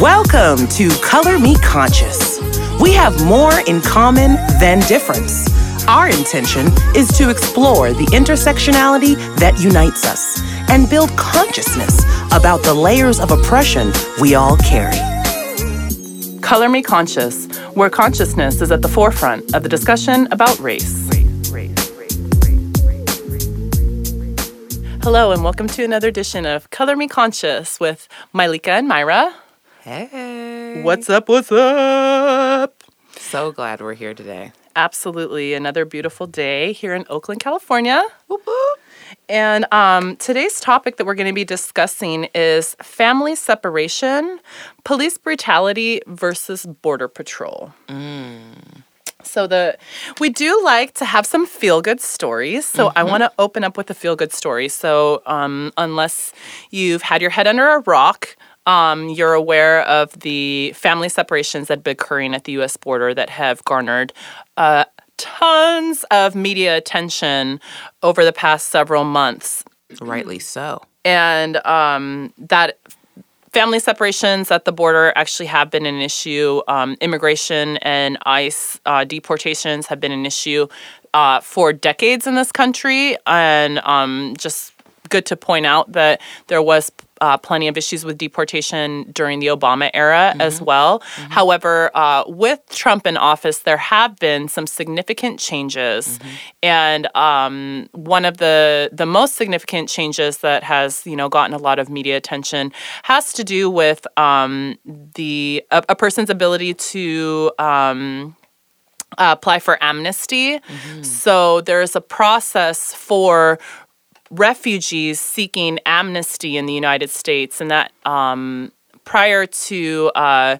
Welcome to Color Me Conscious. We have more in common than difference. Our intention is to explore the intersectionality that unites us and build consciousness about the layers of oppression we all carry. Color Me Conscious, where consciousness is at the forefront of the discussion about race. Hello, and welcome to another edition of Color Me Conscious with Mylika and Myra. Hey. What's up? What's up? So glad we're here today. Absolutely. Another beautiful day here in Oakland, California. And um, today's topic that we're going to be discussing is family separation, police brutality versus border patrol. So the we do like to have some feel good stories. So I want to open up with a feel good story. So um, unless you've had your head under a rock, um, you're aware of the family separations that have been occurring at the U.S. border that have garnered uh, tons of media attention over the past several months Rightly so. and um, that family separations at the border actually have been an issue. Um, immigration and ICE uh, deportations have been an issue uh, for decades in this country, and um, just good to point out that there was. Uh, plenty of issues with deportation during the Obama era as well. However, uh, with Trump in office, there have been some significant changes, and um, one of the the most significant changes that has you know gotten a lot of media attention has to do with um, the a, a person's ability to. Um, uh, apply for amnesty. So there's a process for refugees seeking amnesty in the United States, and that um, prior to uh,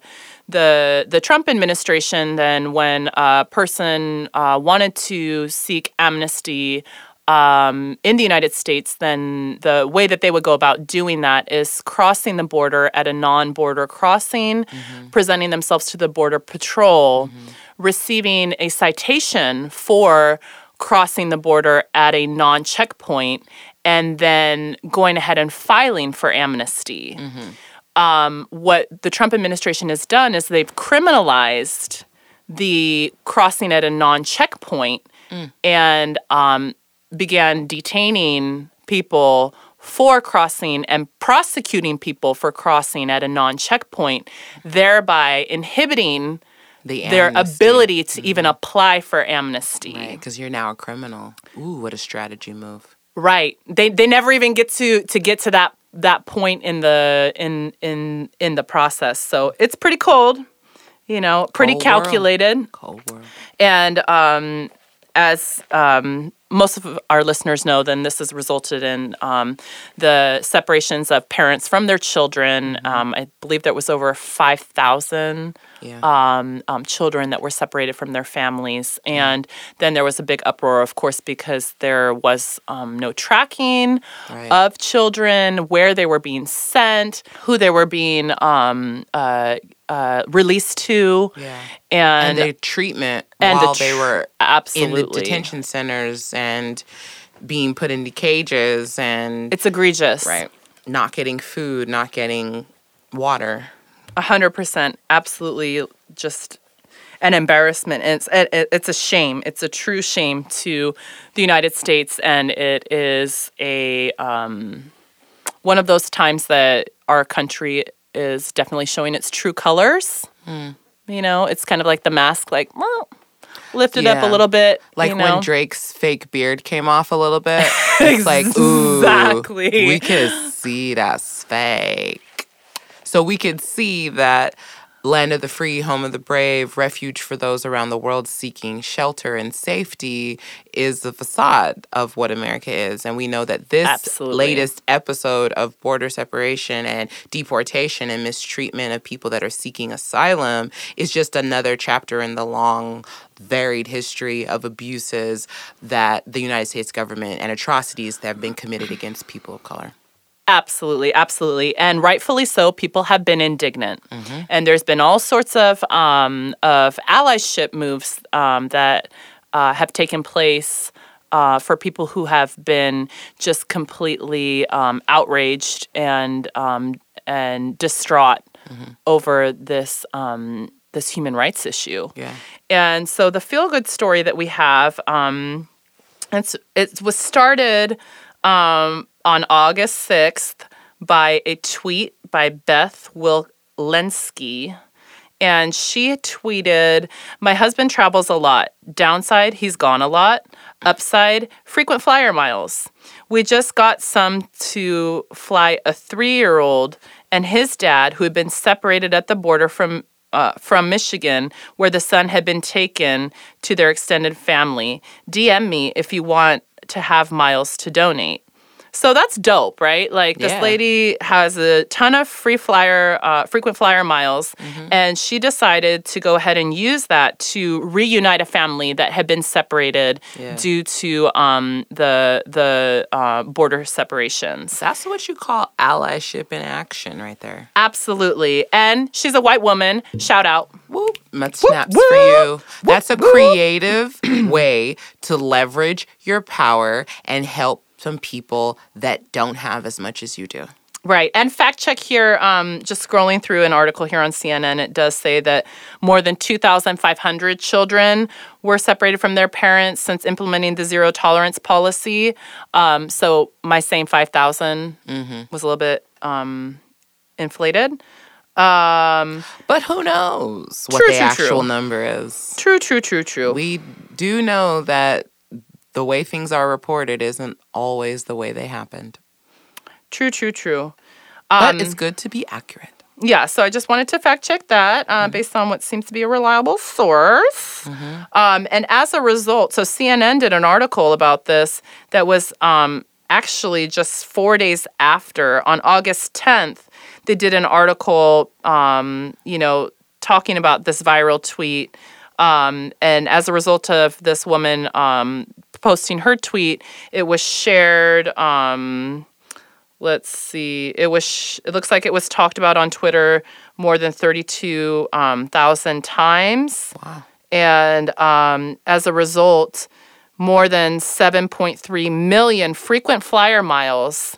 the the Trump administration, then when a person uh, wanted to seek amnesty. Um, in the United States, then the way that they would go about doing that is crossing the border at a non border crossing, presenting themselves to the Border Patrol, receiving a citation for crossing the border at a non checkpoint, and then going ahead and filing for amnesty. Um, what the Trump administration has done is they've criminalized the crossing at a non checkpoint and um, began detaining people for crossing and prosecuting people for crossing at a non checkpoint, thereby inhibiting The their amnesty. ability to even apply for amnesty. Right, because you're now a criminal. Ooh, what a strategy move. Right. They they never even get to to get to that that point in the in in in the process. So it's pretty cold, you know, pretty Cold world. calculated. Cold world. And um, as um, most of our listeners know, then this has resulted in um, the separations of parents from their children. Um, I believe there was over 5,000 Yeah. um, um, children that were separated from their families. And then there was a big uproar, of course, because there was um, no tracking Right. of children, where they were being sent, who they were being um, uh, uh, released to. yeah. And, And, the treatment and the while they tr- were in the detention centers and being put into cages and It's egregious. right, not getting food, not getting water. A hundred percent. Absolutely just an embarrassment. And it's, it, it- it's a shame. It's a true shame to the United States. And it is a, um, one of those times that our country is definitely showing its true colors. Hmm. You know, it's kind of like the mask, like, "Well, lift it up a little bit. Like you know? when Drake's fake beard came off a little bit. It's like, ooh, Exactly. we could see that's fake. So we could see that land of the free, home of the brave, refuge for those around the world seeking shelter and safety is the facade of what America is. And we know that this Absolutely. latest episode of border separation and deportation and mistreatment of people that are seeking asylum is just another chapter in the long, varied history of abuses that the United States government and atrocities that have been committed against people of color. Absolutely, absolutely, and rightfully so. People have been indignant, and there's been all sorts of um, of allyship moves um, that uh, have taken place uh, for people who have been just completely um, outraged and um, and distraught over this um, this human rights issue. Yeah. And so the feel good story that we have, um, it's it was started um, on August sixth by a tweet by Beth Wilensky. And she tweeted, My husband travels a lot. Downside, he's gone a lot. Upside, frequent flyer miles. We just got some to fly a three year old and his dad, who had been separated at the border from uh, from Michigan, where the son had been taken to their extended family. DM me if you want to have miles to donate. So that's dope, right? Like this Yeah. lady has a ton of free flyer, uh, frequent flyer miles, and she decided to go ahead and use that to reunite a family that had been separated Yeah. due to um, the the uh, border separations. That's what you call allyship in action right there. Absolutely, and she's a white woman. Shout out. Whoop. Much snaps for you. That's a creative way to leverage your power and help some people that don't have as much as you do. Right. And fact check here, um, just scrolling through an article here on CNN, it does say that more than 2,500 children were separated from their parents since implementing the zero tolerance policy. Um, so my same 5,000 was a little bit um, inflated. Um, But who knows what True, the true, actual true. number is? true, true, true, true. We do know that the way things are reported isn't always the way they happened. true, true, true. But Um, it's good to be accurate. Yeah, so I just wanted to fact check that uh, based on what seems to be a reliable source. Um, and as a result, so CNN did an article about this that was um, actually just four days after, on August 10th, they did an article, um, you know, talking about this viral tweet. Um, and as a result of this woman um, posting her tweet, it was shared. Um, let's see it was sh- it looks like it was talked about on twitter more than 32,000 um, thousand times Wow. and um, as a result more than 7.3 million frequent flyer miles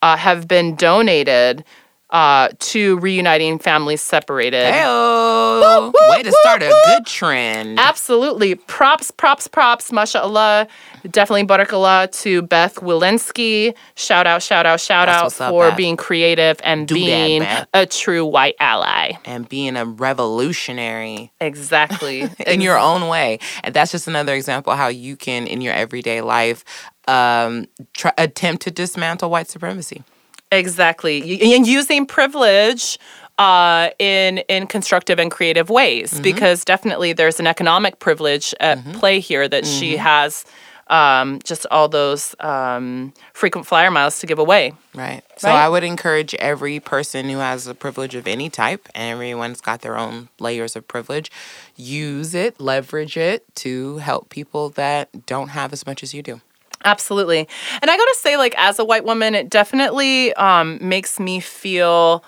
uh, have been donated uh, to reuniting families separated Heyo! Way to start a good trend. Absolutely. Props, props, props. MashaAllah. Definitely barakallah to Beth Wilensky. Shout out, shout out, shout That's out what's up, for being creative and Do being Beth. a true white ally. and being a revolutionary Exactly. in your own way. And that's just another example how you can, in your everyday life, um, try, attempt to dismantle white supremacy. Exactly. And using privilege uh, in in constructive and creative ways, Mm-hmm. because definitely there's an economic privilege at play here that she Mm-hmm. has um, just all those um, frequent flyer miles to give away. Right. So Right. I would encourage every person who has a privilege of any type, and everyone's got their own layers of privilege, use it, leverage it to help people that don't have as much as you do. Absolutely. And I got to say, like, as a white woman, it definitely um, makes me feel.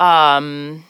Um,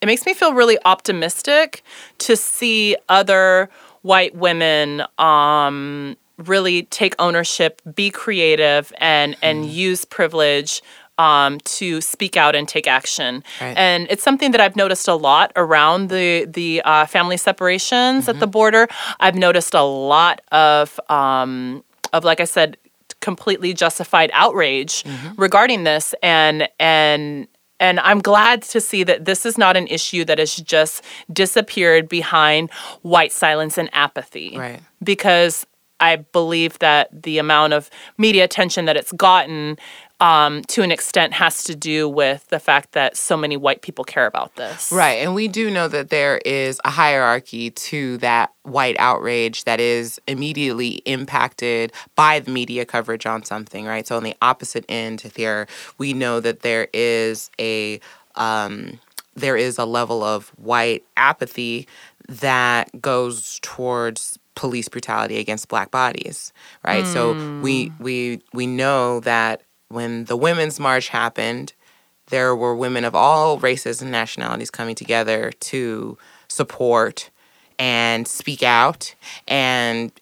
it makes me feel really optimistic to see other white women um, really take ownership, be creative, and and use privilege um, to speak out and take action. Right. And it's something that I've noticed a lot around the the uh, family separations at the border. I've noticed a lot of um, of like I said, completely justified outrage mm-hmm. regarding this, and and and I'm glad to see that this is not an issue that has just disappeared behind white silence and apathy. Right. Because I believe that the amount of media attention that it's gotten um, to an extent has to do with the fact that so many white people care about this. Right. And we do know that there is a hierarchy to that white outrage that is immediately impacted by the media coverage on something, right? So on the opposite end here, we know that there is a um, there is a level of white apathy that goes towards police brutality against black bodies, right? So we we we know that when the women's march happened, there were women of all races and nationalities coming together to support and speak out and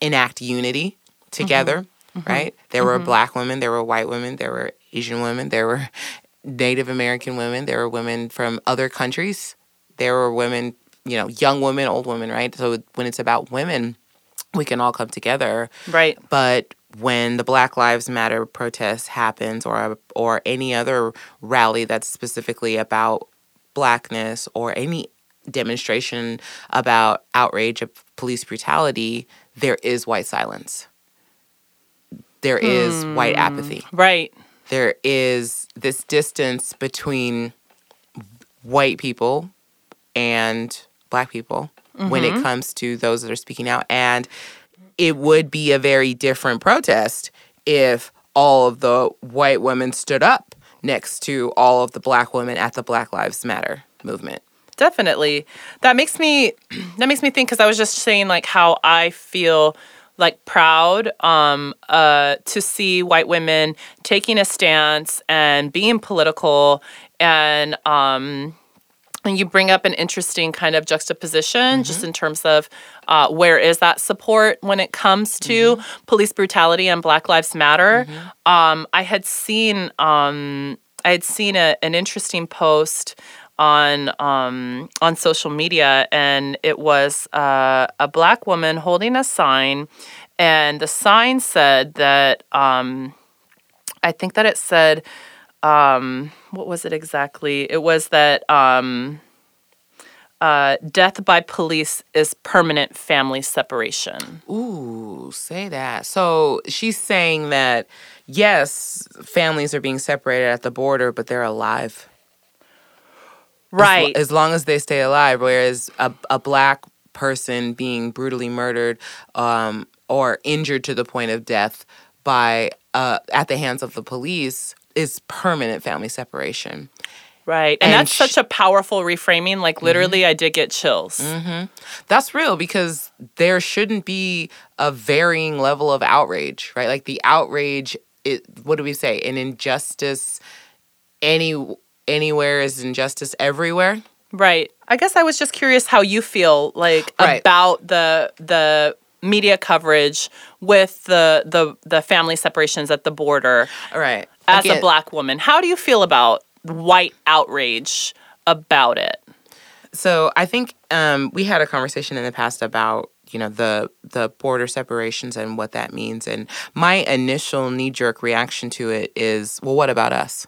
enact unity together, mm-hmm. Mm-hmm. right? There were mm-hmm. black women, there were white women, there were Asian women, there were Native American women, there were women from other countries, there were women, you know, young women, old women, right? So when it's about women, we can all come together. Right. But when the Black Lives Matter protest happens or or any other rally that's specifically about blackness or any demonstration about outrage of police brutality, there is white silence. There is hmm. white apathy. Right. There is this distance between white people and black people when it mm-hmm. comes to those that are speaking out. And it would be a very different protest if all of the white women stood up next to all of the black women at the Black Lives Matter movement. Definitely. That makes me that makes me think because I was just saying like how I feel like proud um, uh, to see white women taking a stance and being political and um, and you bring up an interesting kind of juxtaposition just in terms of uh, where is that support when it comes to police brutality and black lives matter? Um, i had seen um, i had seen a, an interesting post on um, on social media and it was uh, a black woman holding a sign and the sign said that um, i think that it said um, what was it exactly? It was that um, uh, death by police is permanent family separation. Ooh, say that. So she's saying that yes, families are being separated at the border, but they're alive. As Right. As, long as they stay alive. Whereas a, a black person being brutally murdered um, or injured to the point of death by uh, at the hands of the police is permanent family separation. right. And, and that's sh- Mm-hmm. such a powerful reframing. Like, literally, I did get chills. That's real because there shouldn't be a varying level of outrage, right? Like the outrage, it, what do we say? An injustice any anywhere is injustice everywhere. Right. I guess I was just curious how you feel like Right. about the the media coverage with the the the family separations at the border All right. as a black woman. How do you feel about white outrage about it? So I think um, we had a conversation in the past about you know the the border separations and what that means, and my initial knee jerk reaction to it is, well, what about us?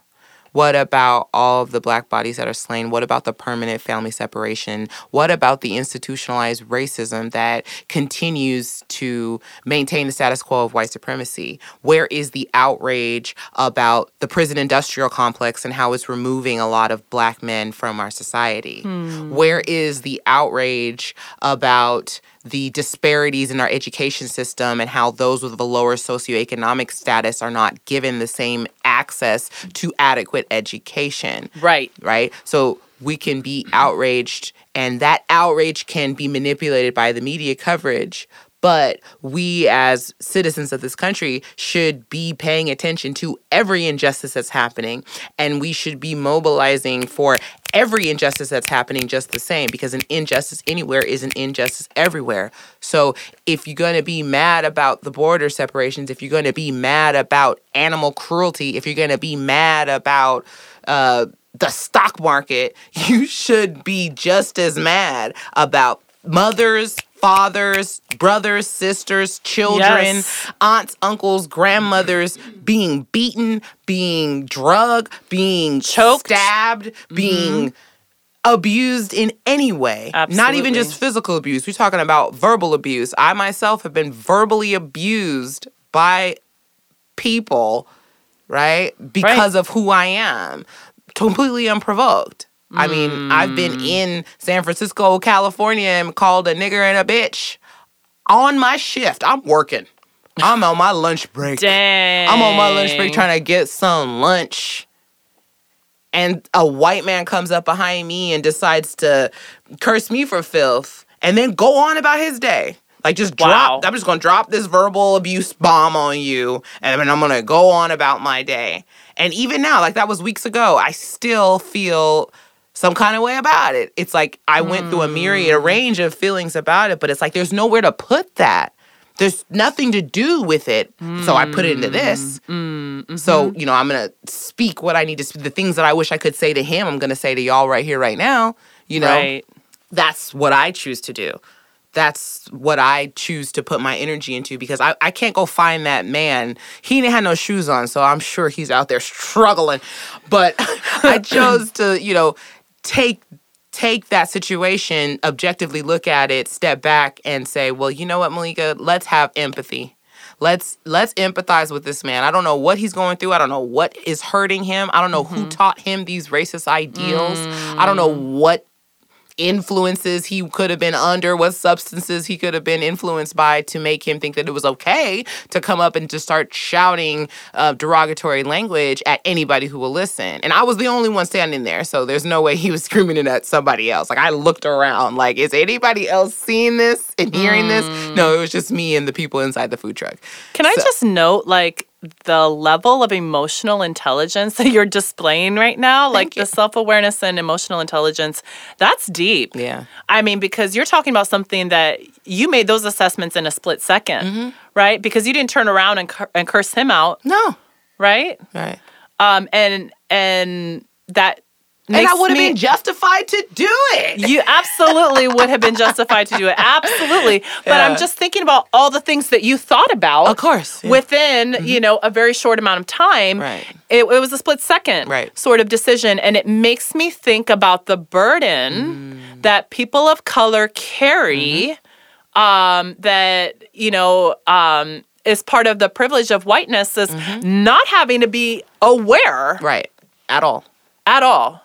What about all of the black bodies that are slain? What about the permanent family separation? What about the institutionalized racism that continues to maintain the status quo of white supremacy? Where is the outrage about the prison industrial complex and how it's removing a lot of black men from our society? Hmm. Where is the outrage about the disparities in our education system and how those with a lower socioeconomic status are not given the same access to adequate education? Right. right? So we can be outraged, and that outrage can be manipulated by the media coverage. But we, as citizens of this country, should be paying attention to every injustice that's happening, and we should be mobilizing for every injustice that's happening just the same because an injustice anywhere is an injustice everywhere. So if you're going to be mad about the border separations, if you're going to be mad about animal cruelty, if you're going to be mad about uh, the stock market, you should be just as mad about mothers, fathers, brothers, sisters, children, Yes. aunts, uncles, grandmothers being beaten, being drugged, being Choked. stabbed, mm-hmm. being abused in any way. Not even just physical abuse. We're talking about verbal abuse. I myself have been verbally abused by people, right? Because of who I am, completely unprovoked. I mean, I've been hmm. in San Francisco, California, and called a nigger and a bitch on my shift. I'm working. I'm on my lunch break. Dang. I'm on my lunch break trying to get some lunch. And a white man comes up behind me and decides to curse me for filth and then go on about his day. Like just Wow. drop I'm just gonna drop this verbal abuse bomb on you and then I'm gonna go on about my day. And even now, like that was weeks ago, I still feel some kind of way about it. It's like I went through a myriad, a mm. range of feelings about it, but it's like there's nowhere to put that there's nothing to do with it. So I put it into this. Mm, mm So, mm-hmm. you know, I'm going to speak what I need to speak. The things that I wish I could say to him, I'm going to say to y'all right here, right now. You know, right. that's what I choose to do. That's what I choose to put my energy into because I, I can't go find that man. He didn't have no shoes on, so I'm sure he's out there struggling. But I chose to, you know, take take that situation, objectively look at it, step back and say, well, you know what, Malika, let's have empathy. Let's let's empathize with this man. I don't know what he's going through. I don't know what is hurting him. I don't know who mm-hmm. taught him these racist ideals. I don't know mm. what influences he could have been under, what substances he could have been influenced by to make him think that it was okay to come up and just start shouting uh, derogatory language at anybody who will listen. And I was the only one standing there, so there's no way he was screaming it at somebody else. Like I looked around, like, is anybody else seeing this and hearing this? No, it was just me and the people inside the food truck. Can I just note, like, the level of emotional intelligence that you're displaying right now? like, you. the self awareness and emotional intelligence, that's deep. Yeah. I mean, because you're talking about something that you made those assessments in a split 2nd Mm-hmm. right? Because you didn't turn around and, cur- and curse him out, No. right? Right. Um, and, and that. And I would have been justified to do it. You absolutely would have been justified to do it. Absolutely. But I'm just thinking about all the things that you thought about. Of course, yeah. Within, you know, a very short amount of time. Right. It, it was a split second Right. sort of decision. And it makes me think about the burden Mm. that people of color carry Mm-hmm. um, that, you know, um, is part of the privilege of whiteness is Mm-hmm. not having to be aware Right. At all. at all.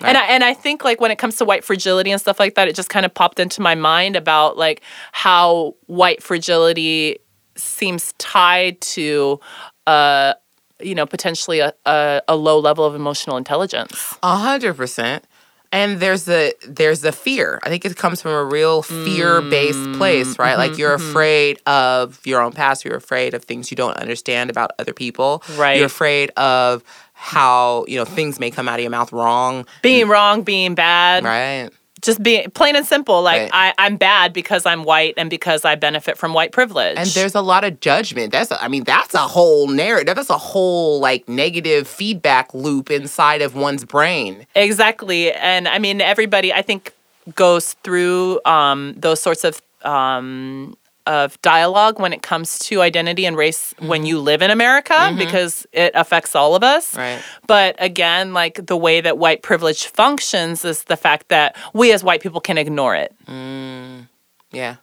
And I, and I think like when it comes to white fragility and stuff like that, it just kind of popped into my mind about like how white fragility seems tied to, uh, you know, potentially a, a, a low level of emotional intelligence. A hundred percent. And there's the there's the fear. I think it comes from a real fear based Mm, place, right? mm-hmm, like you're afraid of your own past. You're afraid of things you don't understand about other people. Right. You're afraid of how you know things may come out of your mouth wrong. Being wrong, being bad, Right. just being plain and simple. Like Right. I, I'm bad because I'm white and because I benefit from white privilege. And there's a lot of judgment. That's a, I mean that's a whole narrative. That's a whole like negative feedback loop inside of one's brain. Exactly. And I mean, everybody, I think, goes through um, those sorts of. Um, of dialogue when it comes to identity and race when mm-hmm. you live in America mm-hmm. because it affects all of us. Right. But again, like the way that white privilege functions is the fact that we as white people can ignore it. Mm, yeah.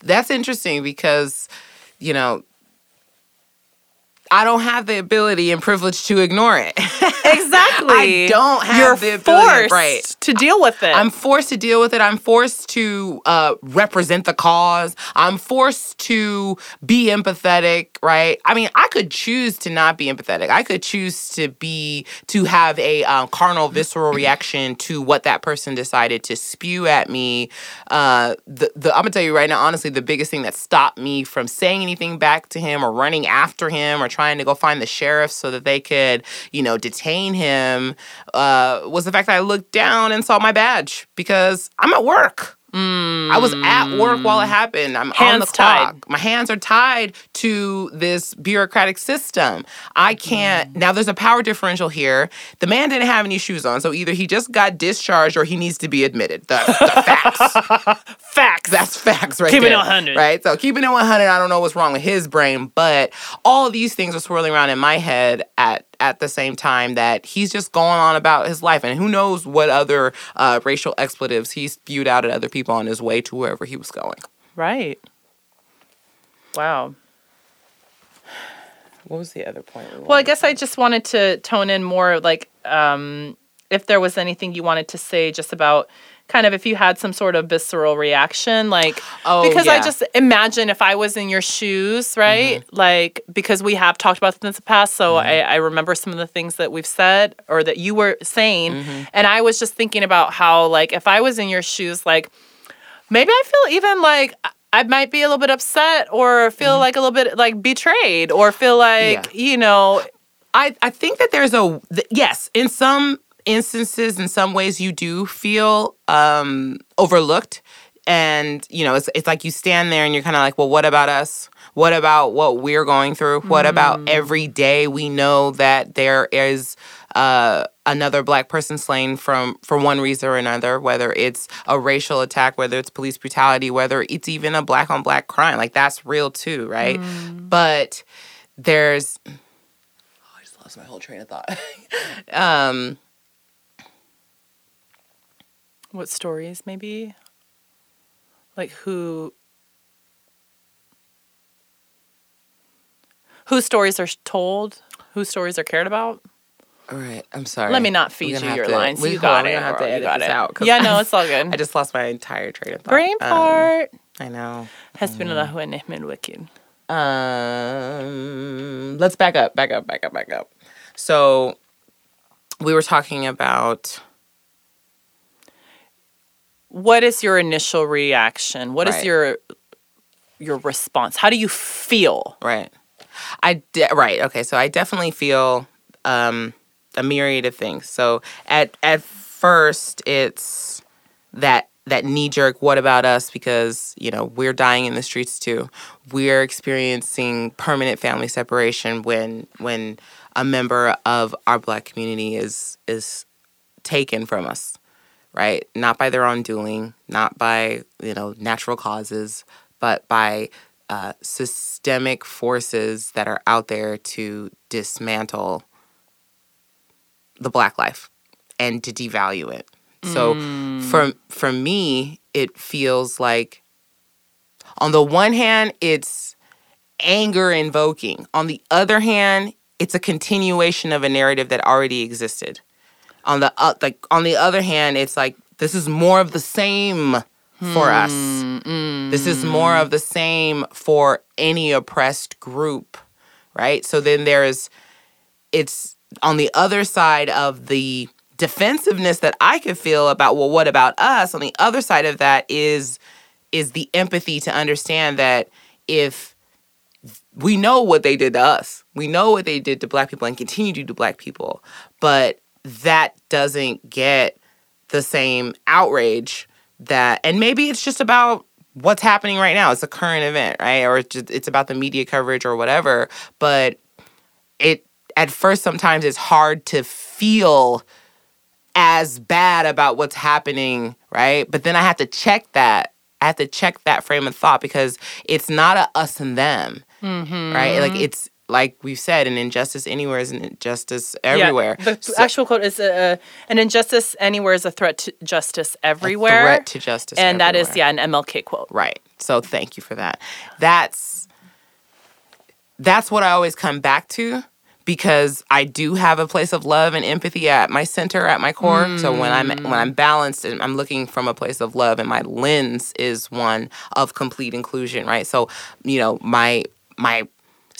That's interesting because, you know, I don't have the ability and privilege to ignore it. Exactly. I don't have You're the ability- forced right. to deal with it. I'm forced to deal with it. I'm forced to uh, represent the cause. I'm forced to be empathetic, right? I mean, I could choose to not be empathetic. I could choose to be to have a um, carnal, visceral reaction to what that person decided to spew at me. Uh, the, the, I'm gonna tell you right now, honestly, the biggest thing that stopped me from saying anything back to him or running after him or trying to go find the sheriff so that they could, you know, detain him uh, was the fact that I looked down and saw my badge because I'm at work. I was at work while it happened. I'm on the Hands tied. clock. My hands are tied to this bureaucratic system. I can't. Mm. Now, there's a power differential here. The man didn't have any shoes on, so either he just got discharged or he needs to be admitted. The, the facts. Facts. That's facts right Keep it 100. Right? So keeping it 100, I don't know what's wrong with his brain, but all these things are swirling around in my head at at the same time that he's just going on about his life and who knows what other uh, racial expletives he spewed out at other people on his way to wherever he was going. right. Wow. What was the other point? Mm-hmm. Well, I guess I just wanted to tone in more like um, if there was anything you wanted to say just about kind of if you had some sort of visceral reaction like Oh, because I yeah. Mm-hmm. just imagine if I was in your shoes, right? Like because we have talked about this in the past, so I, I remember some of the things that we've said or that you were saying, Mm-hmm. and I was just thinking about how like if I was in your shoes, like maybe I feel even like I might be a little bit upset or feel like a little bit like betrayed or feel like, Mm-hmm. Yeah. you know, I, I think that there's a th- yes in some instances in some ways you do feel um, overlooked and you know, it's it's like you stand there and you're kind of like, well, what about us? What about what we're going through? What about every day we know that there is uh, another black person slain from for one reason or another, whether it's a racial attack, whether it's police brutality, whether it's even a black on black crime. Like that's real too, right? But there's oh, I just lost my whole train of thought. um What stories, maybe? Like who? Whose stories are told? Whose stories are cared about? all right, I'm sorry. Let me not feed you your to- lines. we- You on, got we're it. have to edit got this it. out Yeah, no, it's all good. I just lost my entire train of thought. Brain Um, part. I know. Hasbunallahu wa ni'mal wakil. Um, let's back up, back up, back up, back up. So we were talking about What is your initial reaction? What is Right. your your response? How do you feel? right. I de- right. Okay, so I definitely feel um a myriad of things. So at at first it's that that knee jerk what about us because you know we're dying in the streets too we're experiencing permanent family separation when when a member of our black community is is taken from us right not by their own doing not by you know natural causes but by uh, systemic forces that are out there to dismantle the black life and to devalue it so for for me, it feels like on the one hand, it's anger invoking. On the other hand, it's a continuation of a narrative that already existed. On the uh, like on the other hand, it's like this is more of the same for us. This is more of the same for any oppressed group, right? So then there's it's on the other side of the defensiveness that I could feel about well what about us on the other side of that is is the empathy to understand that if we know what they did to us we know what they did to black people and continue to do to black people but that doesn't get the same outrage that and maybe it's just about what's happening right now it's a current event right or it's, just, it's about the media coverage or whatever but it at first sometimes it's hard to feel as bad about what's happening, right? But then I have to check that. I have to check that frame of thought because it's not a us and them, right? Like mm-hmm. it's like we've said, an injustice anywhere is an injustice everywhere. Yeah, the So- actual quote is uh, an injustice anywhere is a threat to justice everywhere. threat to justice and that is yeah an MLK quote. Right. So thank you for that. That's that's what I always come back to because I do have a place of love and empathy at my center, at my core. So when I'm when I'm balanced and I'm looking from a place of love and my lens is one of complete inclusion, right? So, you know, my my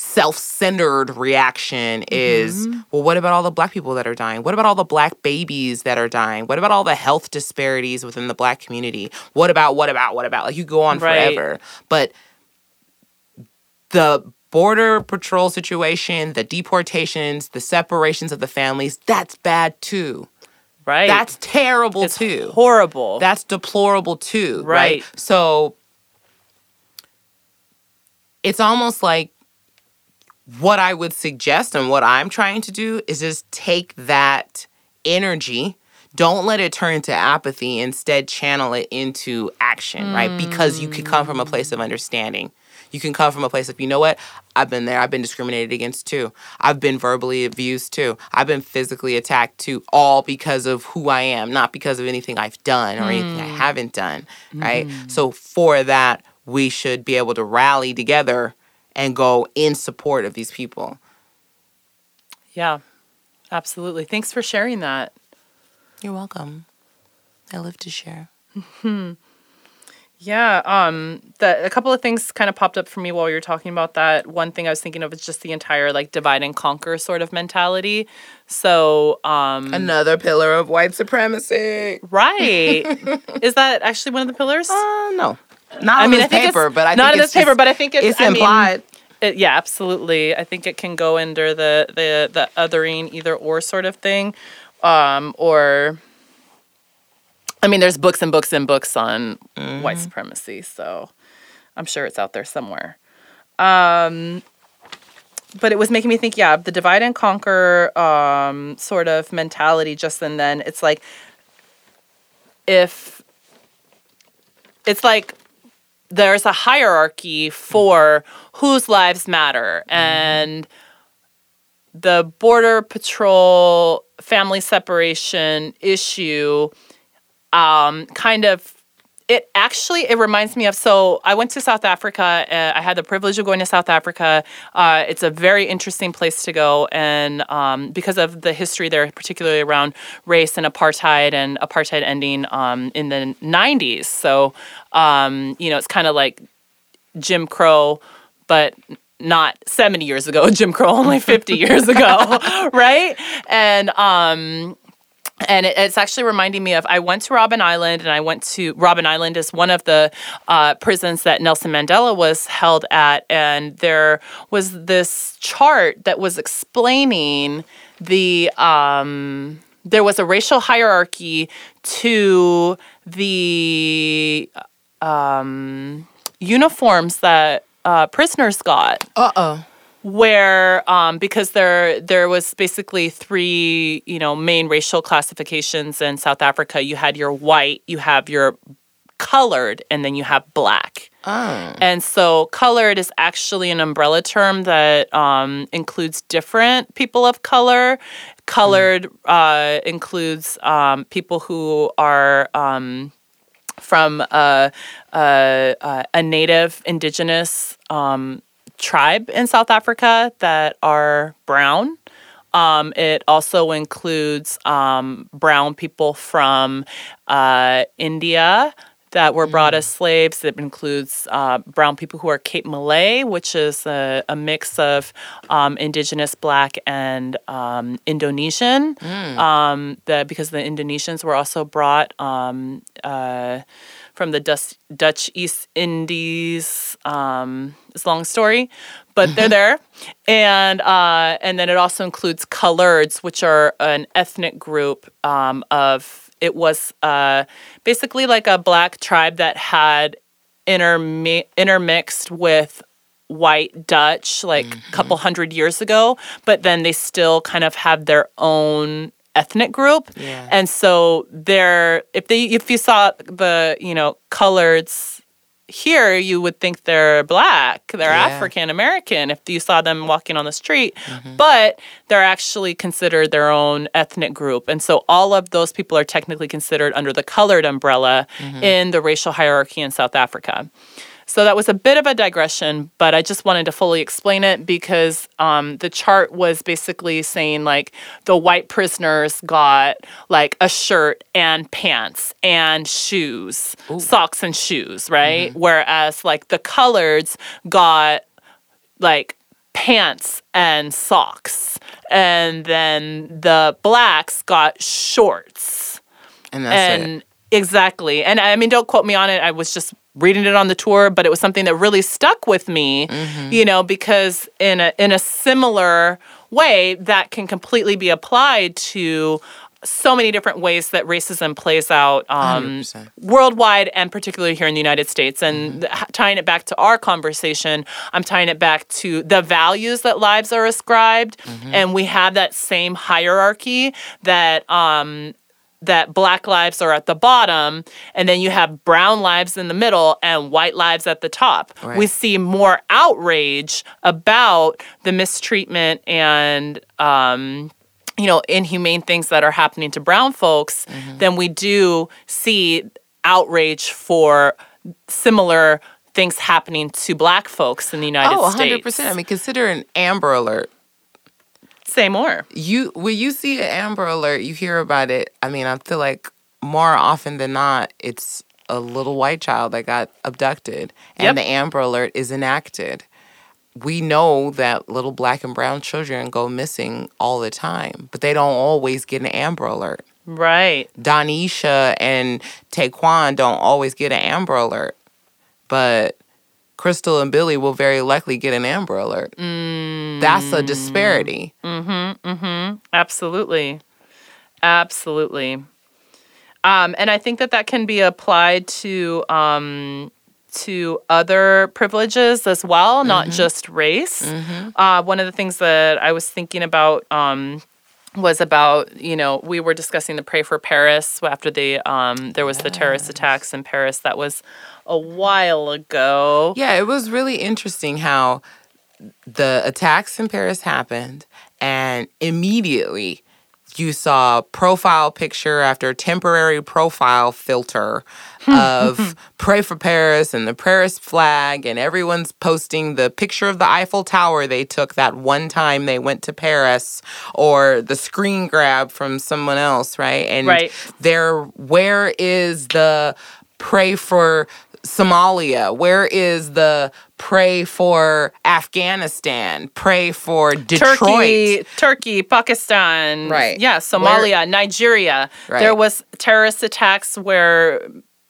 self-centered reaction is mm-hmm. well what about all the black people that are dying what about all the black babies that are dying what about all the health disparities within the black community what about what about what about like you go on Right. forever but the border patrol situation the deportations the separations of the families that's bad too Right. that's terrible it's too horrible. that's deplorable too, right? Right. So it's almost like what I would suggest and what I'm trying to do is just take that energy, don't let it turn into apathy, instead channel it into action, right? Because you can come from a place of understanding. You can come from a place of, you know what? I've been there. I've been discriminated against too. I've been verbally abused too. I've been physically attacked too, all because of who I am, not because of anything I've done or anything I mm. haven't done, right? Mm-hmm. So for that, we should be able to rally together and go in support of these people. yeah, absolutely. Thanks for sharing that. You're welcome. I live to share. Yeah, um, the, a couple of things kind of popped up for me while you were talking about that. One thing I was thinking of is just the entire like divide and conquer sort of mentality. So, um, Another pillar of white supremacy. right, is that actually one of the pillars? Uh, no. Not I mean, I think paper, but I not think in this paper, but I think it's, it's I mean, implied. it- yeah, absolutely. I think it can go under the the the othering either or sort of thing, um, or I mean, there's books and books and books on white supremacy, so I'm sure it's out there somewhere. Um, but it was making me think, yeah, the divide and conquer um, sort of mentality just and then. It's like if it's like there's a hierarchy for whose lives matter. And the border patrol family separation issue um, kind of it actually it reminds me of so i went to south africa uh, i had the privilege of going to south africa. Uh, it's a very interesting place to go and um, because of the history there particularly around race and apartheid and apartheid ending um, in the 90s so um, you know it's kind of like jim crow but not 70 years ago jim crow only 50 years ago right? And um and it, it's actually reminding me of I went to Robben Island, and I went to Robben Island is one of the uh, prisons that Nelson Mandela was held at, and there was this chart that was explaining the um, there was a racial hierarchy to the um, uniforms that uh, prisoners got Uh oh. Where um, because there there was basically three you know main racial classifications in South Africa. You had your white, you have your colored, and then you have black. Oh. And so, colored is actually an umbrella term that um, includes different people of color. Colored uh, includes um, people who are um, from a, a, a- a native indigenous um, tribe in South Africa that are brown. Um, it also includes um, brown people from uh, India that were brought as slaves. It includes uh, brown people who are Cape Malay, which is a, a mix of um, indigenous black and um, Indonesian. Um, the, because the Indonesians were also brought um, uh, from the Dutch, Dutch East Indies. Um, it's a long story, but they're there. And uh, and then it also includes coloreds, which are an ethnic group um, of. It was uh, basically like a black tribe that had intermi- intermixed with white Dutch like a couple hundred years ago, but then they still kind of have their own ethnic group. Yeah. And so they're if they if you saw the, you know, coloreds here you would think they're black, they're Yeah. African American if you saw them walking on the street, mm-hmm. but they're actually considered their own ethnic group. And so all of those people are technically considered under the colored umbrella mm-hmm. in the racial hierarchy in South Africa. So that was a bit of a digression, but I just wanted to fully explain it because um, the chart was basically saying like the white prisoners got like a shirt and pants and shoes, socks and shoes, right? Whereas like the coloreds got like pants and socks, and then the blacks got shorts. And that's it. and exactly. And i mean don't quote me on it. I was just reading it on the tour but it was something that really stuck with me Mm-hmm. you know because in a in a similar way that can completely be applied to so many different ways that racism plays out um, worldwide and particularly here in the United States. And th- tying it back to our conversation, I'm tying it back to the values that lives are ascribed, and we have that same hierarchy that um, that black lives are at the bottom, and then you have brown lives in the middle and white lives at the top. Right. We see more outrage about the mistreatment and um, you know, inhumane things that are happening to brown folks, Mm-hmm. then we do see outrage for similar things happening to black folks in the United States. Oh, States. 100%. I mean, consider an Amber Alert. Say more. You when you see an Amber Alert, you hear about it. I mean, I feel like more often than not, it's a little white child that got abducted, and Yep. the Amber Alert is enacted. We know that little black and brown children go missing all the time, but they don't always get an Amber Alert. Right. Donisha and Taekwon don't always get an Amber Alert, but Crystal and Billy will very likely get an Amber Alert. That's a disparity. Absolutely. Absolutely. Um, and I think that that can be applied to um, to other privileges as well, not just race. Uh, one of the things that I was thinking about um, was about you know we were discussing the pray for Paris after the um, there was the terrorist attacks in Paris. That was a while ago. Yeah, it was really interesting how the attacks in Paris happened, and immediately you saw profile picture after temporary profile filter of Pray for Paris and the Paris flag, and everyone's posting the picture of the Eiffel Tower they took that one time they went to Paris, or the screen grab from someone else, right? And Right. there, where is the pray for Somalia? Where is the pray for Afghanistan? Pray for Detroit. Turkey, Turkey, Pakistan, Right. Yeah, Somalia, Nigeria. Right. There was terrorist attacks where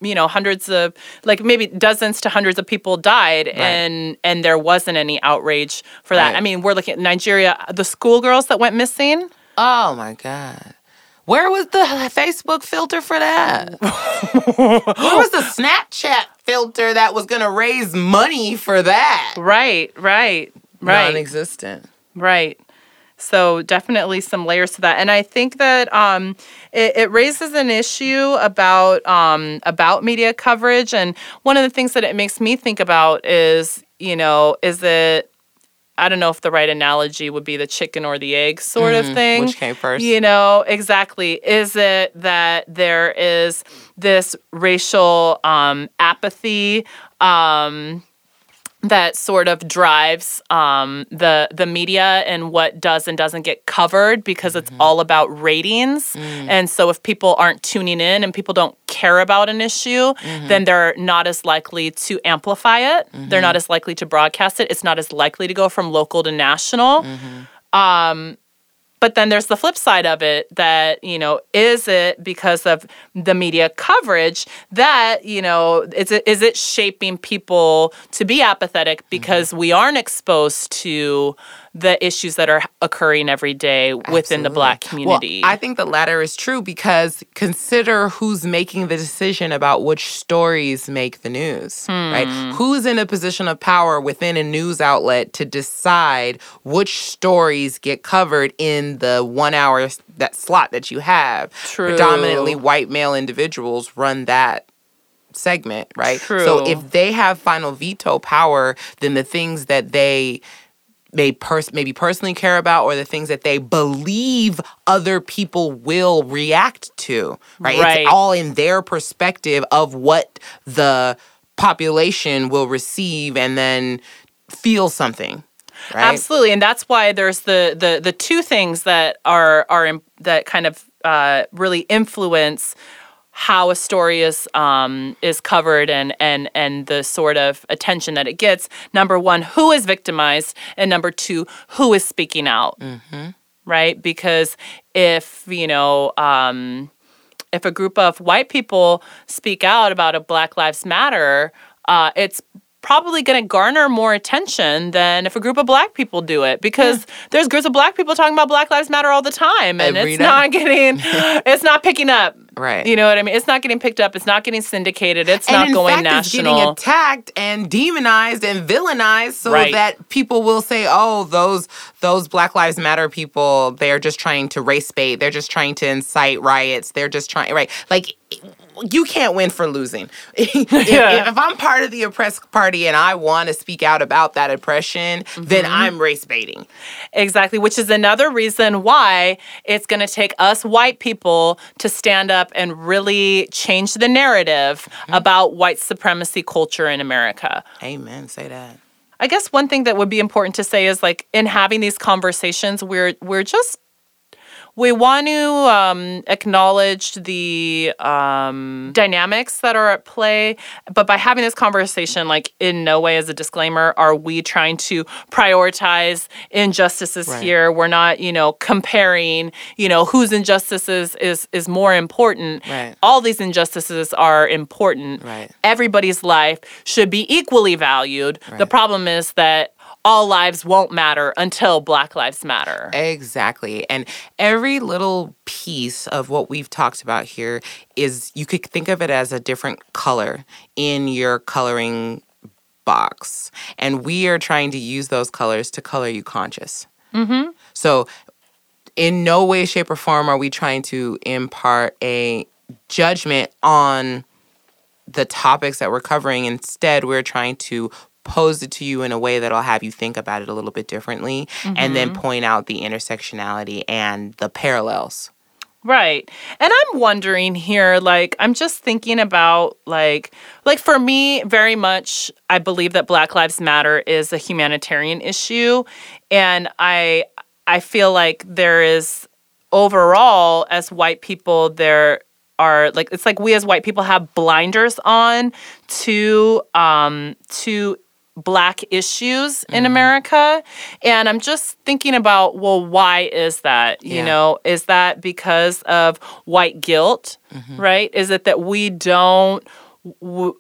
you know hundreds of like maybe dozens to hundreds of people died and and there wasn't any outrage for that. Right. I mean, we're looking at Nigeria, the schoolgirls that went missing. Oh my God. Where was the Facebook filter for that? Where was the Snapchat filter that was going to raise money for that? Right, right, right. Non existent. Right. So definitely some layers to that, and I think that um, it, it raises an issue about um, about media coverage. And one of the things that it makes me think about is, you know, is it I don't know if the right analogy would be the chicken or the egg sort of thing. Which came first? You know, exactly. Is it that there is this racial um, apathy um, that sort of drives um, the the media and what does and doesn't get covered because it's mm-hmm. all about ratings. Mm. And so if people aren't tuning in and people don't care about an issue, mm-hmm. then they're not as likely to amplify it. They're mm-hmm. not as likely to broadcast it. It's not as likely to go from local to national. Um, but then there's the flip side of it that, you know, is it because of the media coverage that, you know, is it, is it shaping people to be apathetic because we aren't exposed to the issues that are occurring every day within the black community? Well, I think the latter is true because consider who's making the decision about which stories make the news, right? Hmm. Who's in a position of power within a news outlet to decide which stories get covered in the one hour that slot that you have? True. Predominantly white male individuals run that segment, right? So if they have final veto power, then the things that they may pers- maybe personally care about or the things that they believe other people will react to right, Right. it's all in their perspective of what the population will receive and then feel something right Absolutely, and that's why there's the the the two things that are are that kind of uh, really influence how a story is um, is covered and and and the sort of attention that it gets. Number one, who is victimized, and number two, who is speaking out. Right, because if you know. Um, if a group of white people speak out about a Black Lives Matter, uh, it's probably going to garner more attention than if a group of black people do it because there's groups of black people talking about black lives matter all the time and Every it's day. not getting it's not picking up Right. you know what i mean it's not getting picked up it's not getting syndicated it's and not in going fact, national it's getting attacked and demonized and villainized so Right. that people will say, "Oh, those those Black Lives Matter people, they're just trying to race bait. They're just trying to incite riots. They're just trying right." Like you can't win for losing. if, Yeah. if I'm part of the oppressed party and I want to speak out about that oppression, then Mm-hmm. I'm race baiting. Exactly, which is another reason why it's going to take us white people to stand up and really change the narrative about white supremacy culture in America. Amen. Say that. I guess one thing that would be important to say is like in having these conversations, we're we're just we want to um, acknowledge the um, dynamics that are at play, but by having this conversation, like in no way as a disclaimer, are we trying to prioritize injustices Right. here? We're not, you know, comparing, you know, whose injustices is is more important. Right. All these injustices are important Right. everybody's life should be equally valued. The problem is that all lives won't matter until Black Lives Matter. Exactly. And every little piece of what we've talked about here is you could think of it as a different color in your coloring box. And we are trying to use those colors to color you conscious. Mm-hmm. So, in no way, shape, or form are we trying to impart a judgment on the topics that we're covering. Instead, we're trying to pose it to you in a way that'll have you think about it a little bit differently mm-hmm. and then point out the intersectionality and the parallels. Right. And I'm wondering here like I'm just thinking about like like for me very much I believe that Black Lives Matter is a humanitarian issue and I I feel like there is overall as white people there are like it's like we as white people have blinders on to um to black issues in mm-hmm. America. And I'm just thinking about, well, why is that? You yeah. know, is that because of white guilt, mm-hmm. right? Is it that we don't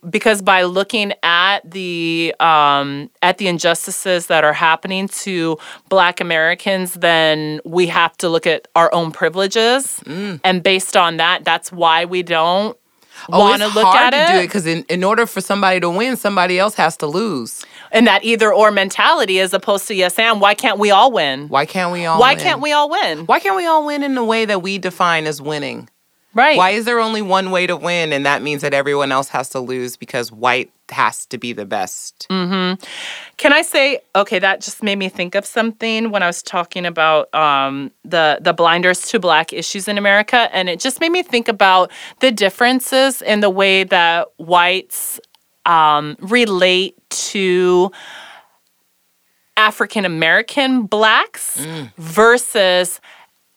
because by looking at the um, at the injustices that are happening to Black Americans, then we have to look at our own privileges, mm. and based on that, that's why we don't want to look at it. do it because in, in order for somebody to win, somebody else has to lose. And that either or mentality as opposed to yes and why can't we all win? Why can't we all Why win? can't we all win? Why can't we all win in the way that we define as winning? Right. Why is there only one way to win and that means that everyone else has to lose because white has to be the best? Mm-hmm. Can I say, okay, that just made me think of something when I was talking about um, the, the blinders to black issues in America. And it just made me think about the differences in the way that whites um, relate to African American blacks mm. versus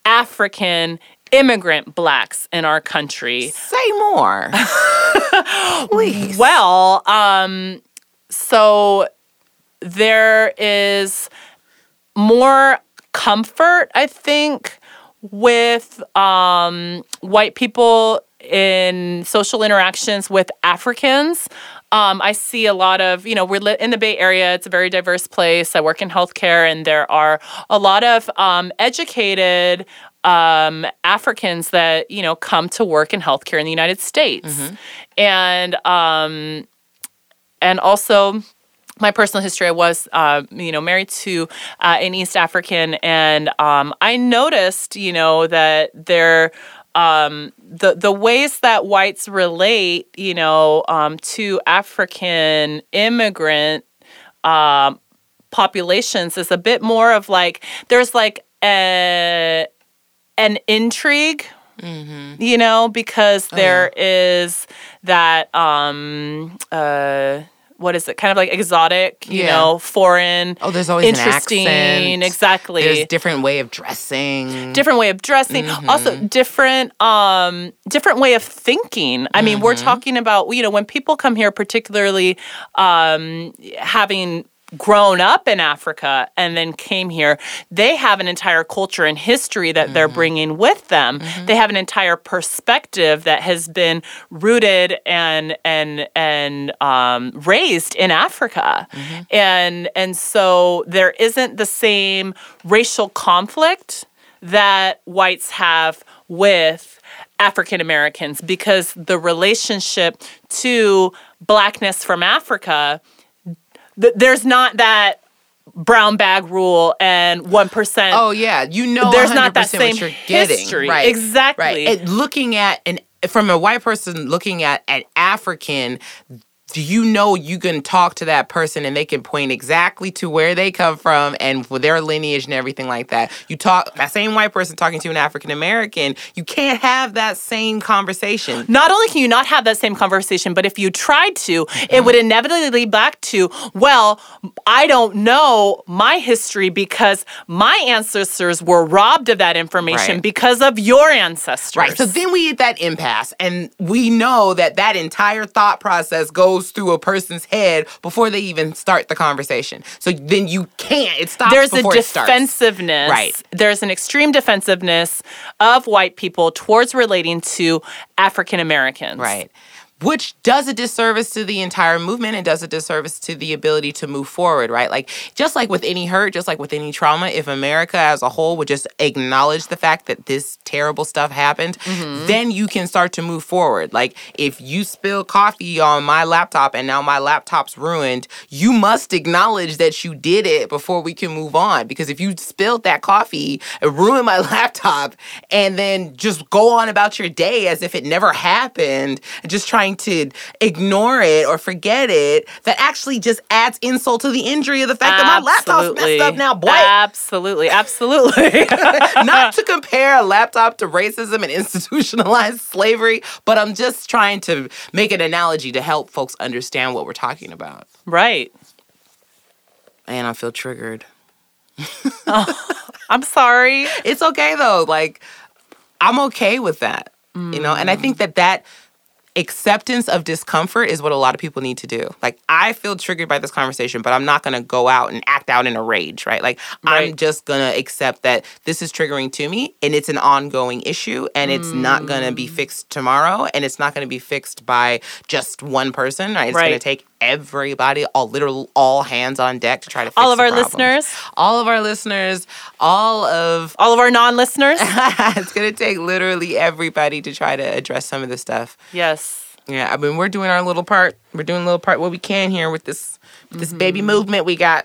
African immigrant blacks in our country. Say more. Please. Well, um, so there is more comfort, I think, with um, white people in social interactions with Africans. Um, I see a lot of, you know, we're in the Bay Area. It's a very diverse place. I work in healthcare, and there are a lot of um, educated um, Africans that you know come to work in healthcare in the United States, mm-hmm. and um, and also my personal history, I was, uh, you know, married to uh, an East African, and um, I noticed, you know, that there, um, the the ways that whites relate, you know, um, to African immigrant um, populations is a bit more of like there's like a an intrigue Mm-hmm. You know, because there oh, yeah. is that um uh what is it? Kind of like exotic, you yeah. know, foreign. Oh, there's always interesting. Exactly. There's different way of dressing. Different way of dressing. Mm-hmm. Also different um different way of thinking. I mean, mm-hmm. we're talking about, you know, when people come here particularly um having grown up in Africa and then came here, they have an entire culture and history that mm-hmm. they're bringing with them. Mm-hmm. They have an entire perspective that has been rooted and and and um, raised in Africa, mm-hmm. and and so there isn't the same racial conflict that whites have with African Americans because the relationship to blackness from Africa th- there's not that brown bag rule and one percent. Oh yeah, you know, there's not that same history, right? Exactly. Right. And looking at an from a white person looking at an African, do you know you can talk to that person and they can point exactly to where they come from and for their lineage and everything like that? You talk that same white person talking to an African American, you can't have that same conversation. Not only can you not have that same conversation, but if you tried to, mm-hmm. it would inevitably lead back to, well, I don't know my history because my ancestors were robbed of that information right. because of your ancestors. Right. So then we hit that impasse and we know that that entire thought process goes goes through a person's head before they even start the conversation. So then you can't. It stops. There's a defensiveness. Right. There's an extreme defensiveness of white people towards relating to African Americans. Right. Which does a disservice to the entire movement and does a disservice to the ability to move forward, right? Like, just like with any hurt, just like with any trauma, if America as a whole would just acknowledge the fact that this terrible stuff happened, mm-hmm. then you can start to move forward. Like, if you spill coffee on my laptop and now my laptop's ruined, you must acknowledge that you did it before we can move on. Because if you spilled that coffee and ruined my laptop and then just go on about your day as if it never happened and just try trying to ignore it or forget it that actually just adds insult to the injury of the fact absolutely. that my laptop's messed up now, boy. Absolutely, absolutely. Not to compare a laptop to racism and institutionalized slavery, but I'm just trying to make an analogy to help folks understand what we're talking about. Right. And I feel triggered. oh, I'm sorry. It's okay though. Like, I'm okay with that. Mm. You know, and I think that that acceptance of discomfort is what a lot of people need to do. Like, I feel triggered by this conversation, but I'm not going to go out and act out in a rage, right? Like, right. I'm just going to accept that this is triggering to me and it's an ongoing issue and it's mm. not going to be fixed tomorrow and it's not going to be fixed by just one person, right? It's right. going to take everybody, all literal, all hands on deck to try to fix all of our problems. listeners, all of our listeners, all of all of our non-listeners. it's gonna take literally everybody to try to address some of this stuff. Yes. Yeah, I mean we're doing our little part. We're doing a little part what we can here with this with this mm-hmm. baby movement we got.